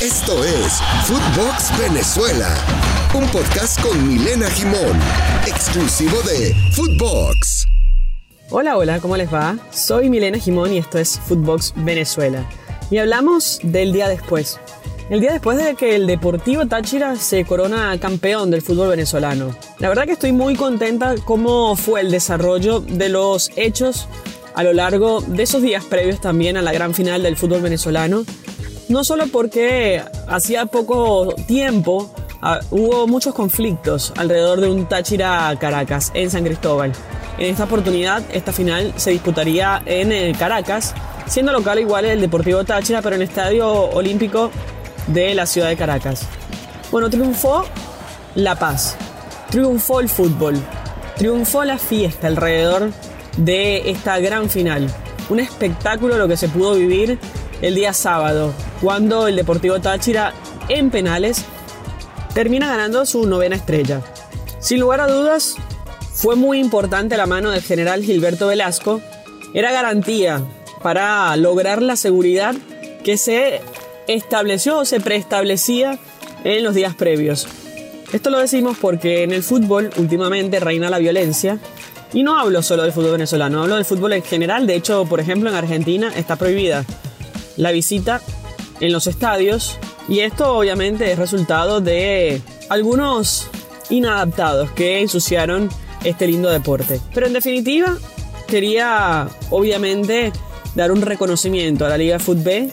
Esto es Footbox Venezuela, un podcast con Milena Gimón, exclusivo de Footbox. Hola, hola, ¿cómo les va? Soy Milena Gimón y esto es Footbox Venezuela. Y hablamos del día después. El día después de que el Deportivo Táchira se corona campeón del fútbol venezolano. La verdad que estoy muy contenta cómo fue el desarrollo de los hechos a lo largo de esos días previos también a la gran final del fútbol venezolano no solo porque hacía poco tiempo ah, hubo muchos conflictos alrededor de un Táchira Caracas en San Cristóbal. En esta oportunidad, esta final se disputaría en eh, Caracas, siendo local igual el Deportivo Táchira, pero en el Estadio Olímpico de la ciudad de Caracas. Bueno, triunfó la paz, triunfó el fútbol, triunfó la fiesta alrededor de esta gran final. Un espectáculo lo que se pudo vivir el día sábado, cuando el Deportivo Táchira en penales termina ganando su novena estrella. Sin lugar a dudas, fue muy importante la mano del general Gilberto Velasco. Era garantía para lograr la seguridad que se estableció o se preestablecía en los días previos. Esto lo decimos porque en el fútbol últimamente reina la violencia. Y no hablo solo del fútbol venezolano, hablo del fútbol en general. De hecho, por ejemplo, en Argentina está prohibida la visita en los estadios y esto obviamente es resultado de algunos inadaptados que ensuciaron este lindo deporte. Pero en definitiva, quería obviamente dar un reconocimiento a la Liga Fútbol,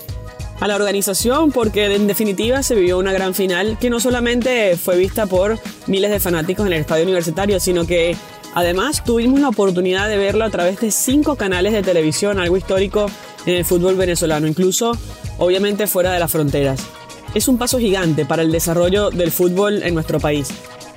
a la organización, porque en definitiva se vivió una gran final que no solamente fue vista por miles de fanáticos en el estadio universitario, sino que además tuvimos la oportunidad de verlo a través de cinco canales de televisión, algo histórico en el fútbol venezolano, incluso obviamente fuera de las fronteras. Es un paso gigante para el desarrollo del fútbol en nuestro país.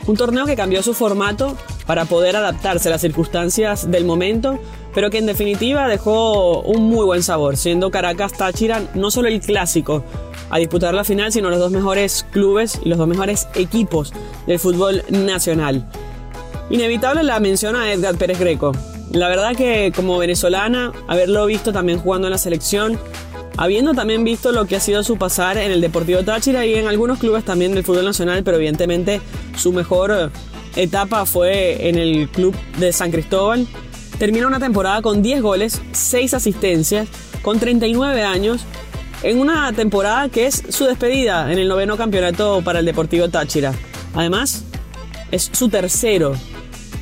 Un torneo que cambió su formato para poder adaptarse a las circunstancias del momento, pero que en definitiva dejó un muy buen sabor, siendo Caracas Táchira no solo el clásico a disputar la final, sino los dos mejores clubes y los dos mejores equipos del fútbol nacional. Inevitable la mención a Edgar Pérez Greco, la verdad que como venezolana, haberlo visto también jugando en la selección, habiendo también visto lo que ha sido su pasar en el Deportivo Táchira y en algunos clubes también del fútbol nacional, pero evidentemente su mejor etapa fue en el club de San Cristóbal. Termina una temporada con 10 goles, 6 asistencias, con 39 años, en una temporada que es su despedida en el noveno campeonato para el Deportivo Táchira. Además, es su tercero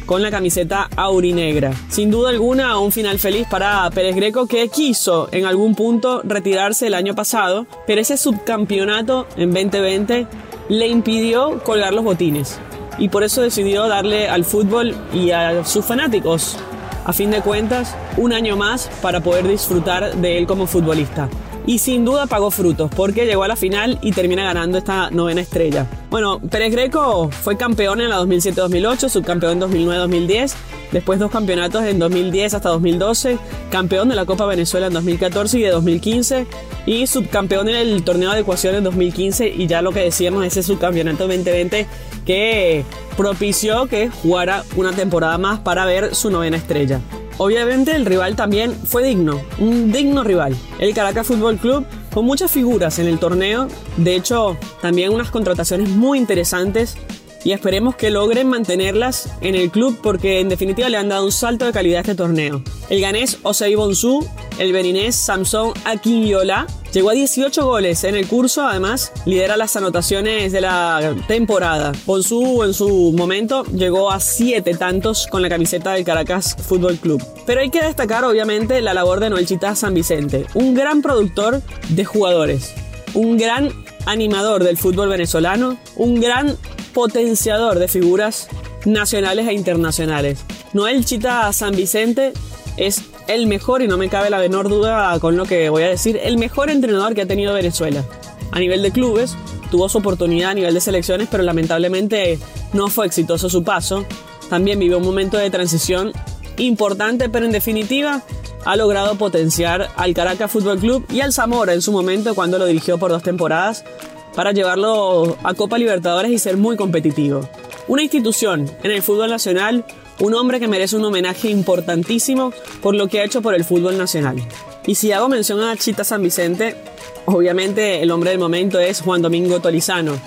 con la camiseta aurinegra. Sin duda alguna, un final feliz para Pérez Greco que quiso en algún punto retirarse el año pasado, pero ese subcampeonato en 2020 le impidió colgar los botines y por eso decidió darle al fútbol y a sus fanáticos, a fin de cuentas, un año más para poder disfrutar de él como futbolista y sin duda pagó frutos porque llegó a la final y termina ganando esta novena estrella. Bueno, Pérez Greco fue campeón en la 2007-2008, subcampeón en 2009-2010, después dos campeonatos en 2010 hasta 2012, campeón de la Copa Venezuela en 2014 y de 2015 y subcampeón en el torneo de ecuación en 2015 y ya lo que decíamos ese subcampeonato 2020 que propició que jugara una temporada más para ver su novena estrella. Obviamente el rival también fue digno, un digno rival. El Caracas Fútbol Club con muchas figuras en el torneo, de hecho también unas contrataciones muy interesantes y esperemos que logren mantenerlas en el club porque en definitiva le han dado un salto de calidad a este torneo. El ganés Osei Bonsu, el beninés Samson Akinyola Llegó a 18 goles en el curso, además lidera las anotaciones de la temporada. Bonsu en su momento llegó a 7 tantos con la camiseta del Caracas Fútbol Club. Pero hay que destacar obviamente la labor de Noel Chita San Vicente, un gran productor de jugadores, un gran animador del fútbol venezolano, un gran potenciador de figuras nacionales e internacionales. Noel Chita San Vicente es el mejor, y no me cabe la menor duda con lo que voy a decir, el mejor entrenador que ha tenido Venezuela. A nivel de clubes, tuvo su oportunidad a nivel de selecciones, pero lamentablemente no fue exitoso su paso. También vivió un momento de transición importante, pero en definitiva ha logrado potenciar al Caracas Fútbol Club y al Zamora en su momento cuando lo dirigió por dos temporadas para llevarlo a Copa Libertadores y ser muy competitivo. Una institución en el fútbol nacional un hombre que merece un homenaje importantísimo por lo que ha hecho por el fútbol nacional. Y si hago mención a Chita San Vicente, obviamente el hombre del momento es Juan Domingo Tolizano.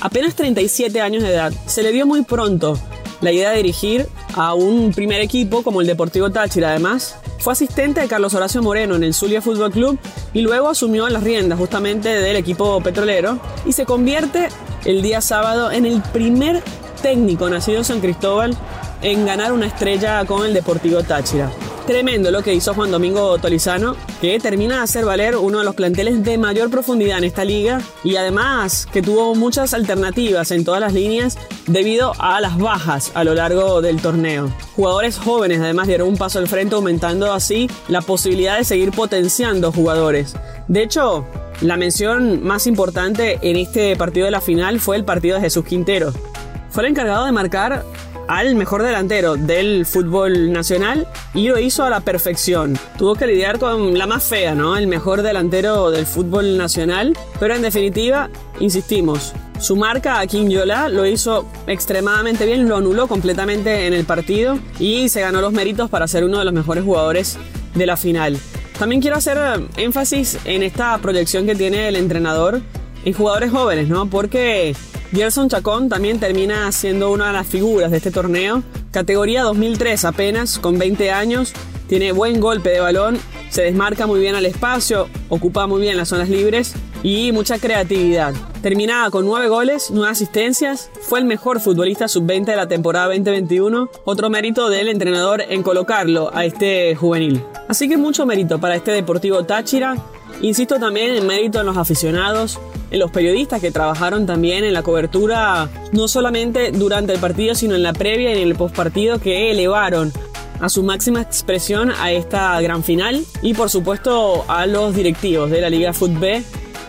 Apenas 37 años de edad, se le dio muy pronto la idea de dirigir a un primer equipo como el Deportivo Táchira. Además, fue asistente de Carlos Horacio Moreno en el Zulia Fútbol Club y luego asumió las riendas justamente del equipo petrolero y se convierte el día sábado en el primer técnico nacido en San Cristóbal en ganar una estrella con el Deportivo Táchira. Tremendo lo que hizo Juan Domingo Tolizano, que termina de hacer valer uno de los planteles de mayor profundidad en esta liga y además que tuvo muchas alternativas en todas las líneas debido a las bajas a lo largo del torneo. Jugadores jóvenes además dieron un paso al frente aumentando así la posibilidad de seguir potenciando jugadores. De hecho, la mención más importante en este partido de la final fue el partido de Jesús Quintero. Fue el encargado de marcar al mejor delantero del fútbol nacional y lo hizo a la perfección. Tuvo que lidiar con la más fea, ¿no? El mejor delantero del fútbol nacional, pero en definitiva, insistimos, su marca a Yola lo hizo extremadamente bien, lo anuló completamente en el partido y se ganó los méritos para ser uno de los mejores jugadores de la final. También quiero hacer énfasis en esta proyección que tiene el entrenador en jugadores jóvenes, ¿no? Porque Gerson Chacón también termina siendo una de las figuras de este torneo. Categoría 2003 apenas, con 20 años. Tiene buen golpe de balón, se desmarca muy bien al espacio, ocupa muy bien las zonas libres y mucha creatividad. Terminaba con 9 goles, 9 asistencias, fue el mejor futbolista sub-20 de la temporada 2021. Otro mérito del entrenador en colocarlo a este juvenil. Así que mucho mérito para este Deportivo Táchira. Insisto también en mérito en los aficionados, en los periodistas que trabajaron también en la cobertura, no solamente durante el partido, sino en la previa y en el postpartido que elevaron a su máxima expresión a esta gran final y por supuesto a los directivos de la Liga Fútbol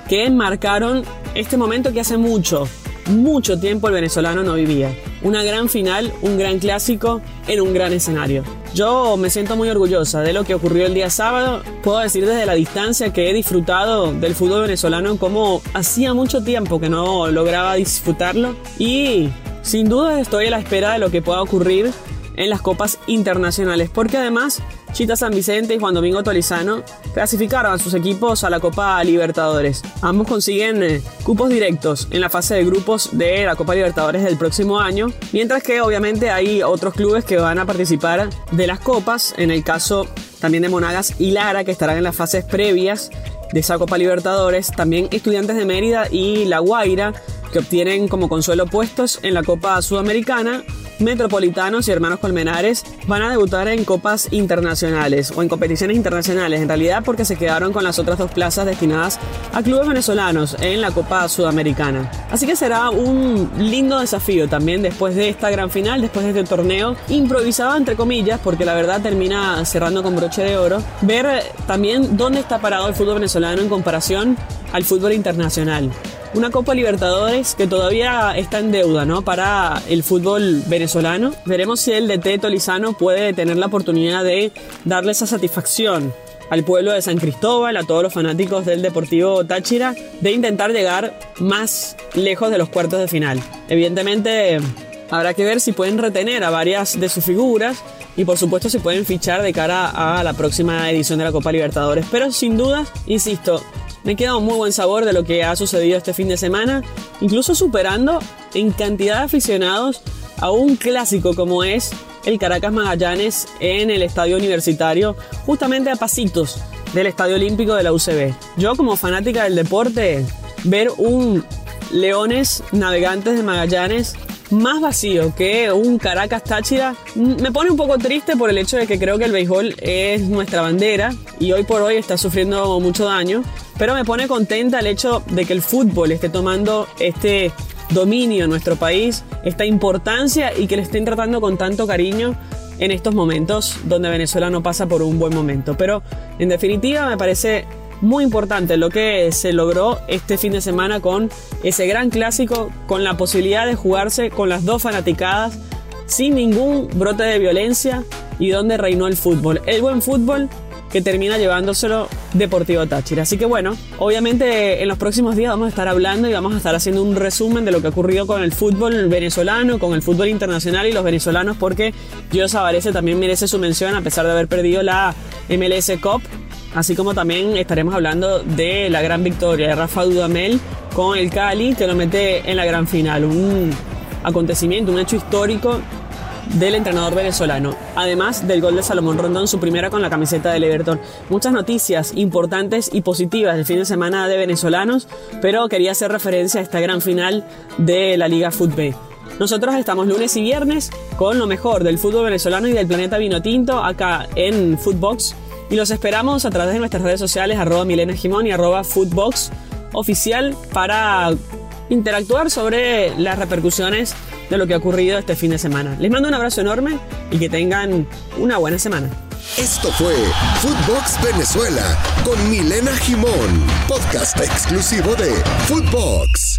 que marcaron este momento que hace mucho, mucho tiempo el venezolano no vivía. Una gran final, un gran clásico en un gran escenario. Yo me siento muy orgullosa de lo que ocurrió el día sábado. Puedo decir desde la distancia que he disfrutado del fútbol venezolano como hacía mucho tiempo que no lograba disfrutarlo. Y sin duda estoy a la espera de lo que pueda ocurrir en las copas internacionales, porque además Chita San Vicente y Juan Domingo Tolizano clasificaron a sus equipos a la Copa Libertadores. Ambos consiguen eh, cupos directos en la fase de grupos de la Copa Libertadores del próximo año, mientras que obviamente hay otros clubes que van a participar de las copas, en el caso también de Monagas y Lara, que estarán en las fases previas de esa Copa Libertadores, también Estudiantes de Mérida y La Guaira, que obtienen como consuelo puestos en la Copa Sudamericana Metropolitanos y Hermanos Colmenares van a debutar en copas internacionales o en competiciones internacionales, en realidad porque se quedaron con las otras dos plazas destinadas a clubes venezolanos en la Copa Sudamericana. Así que será un lindo desafío también después de esta gran final, después de este torneo improvisado entre comillas, porque la verdad termina cerrando con broche de oro, ver también dónde está parado el fútbol venezolano en comparación al fútbol internacional una Copa Libertadores que todavía está en deuda ¿no? para el fútbol venezolano. Veremos si el DT Tolizano puede tener la oportunidad de darle esa satisfacción al pueblo de San Cristóbal, a todos los fanáticos del Deportivo Táchira, de intentar llegar más lejos de los cuartos de final. Evidentemente habrá que ver si pueden retener a varias de sus figuras y por supuesto si pueden fichar de cara a la próxima edición de la Copa Libertadores. Pero sin duda, insisto, me queda un muy buen sabor de lo que ha sucedido este fin de semana, incluso superando en cantidad de aficionados a un clásico como es el Caracas Magallanes en el estadio universitario, justamente a pasitos del estadio olímpico de la UCB. Yo como fanática del deporte, ver un Leones Navegantes de Magallanes más vacío que un Caracas Táchira me pone un poco triste por el hecho de que creo que el béisbol es nuestra bandera y hoy por hoy está sufriendo mucho daño. Pero me pone contenta el hecho de que el fútbol esté tomando este dominio en nuestro país, esta importancia y que le estén tratando con tanto cariño en estos momentos donde Venezuela no pasa por un buen momento. Pero en definitiva me parece muy importante lo que se logró este fin de semana con ese gran clásico, con la posibilidad de jugarse con las dos fanaticadas, sin ningún brote de violencia y donde reinó el fútbol. El buen fútbol que termina llevándoselo Deportivo Táchira. Así que bueno, obviamente en los próximos días vamos a estar hablando y vamos a estar haciendo un resumen de lo que ha ocurrido con el fútbol venezolano, con el fútbol internacional y los venezolanos, porque Gio Zavarese también merece su mención a pesar de haber perdido la MLS Cup así como también estaremos hablando de la gran victoria de Rafa Dudamel con el Cali, que lo mete en la gran final. Un acontecimiento, un hecho histórico del entrenador venezolano, además del gol de Salomón Rondón, su primera con la camiseta del Everton. Muchas noticias importantes y positivas del fin de semana de venezolanos, pero quería hacer referencia a esta gran final de la Liga Fútbol. Nosotros estamos lunes y viernes con lo mejor del fútbol venezolano y del planeta vino tinto acá en Footbox y los esperamos a través de nuestras redes sociales arroba Milena Gimón y arroba Footbox oficial para interactuar sobre las repercusiones de lo que ha ocurrido este fin de semana. Les mando un abrazo enorme y que tengan una buena semana. Esto fue Footbox Venezuela con Milena Gimón, podcast exclusivo de Footbox.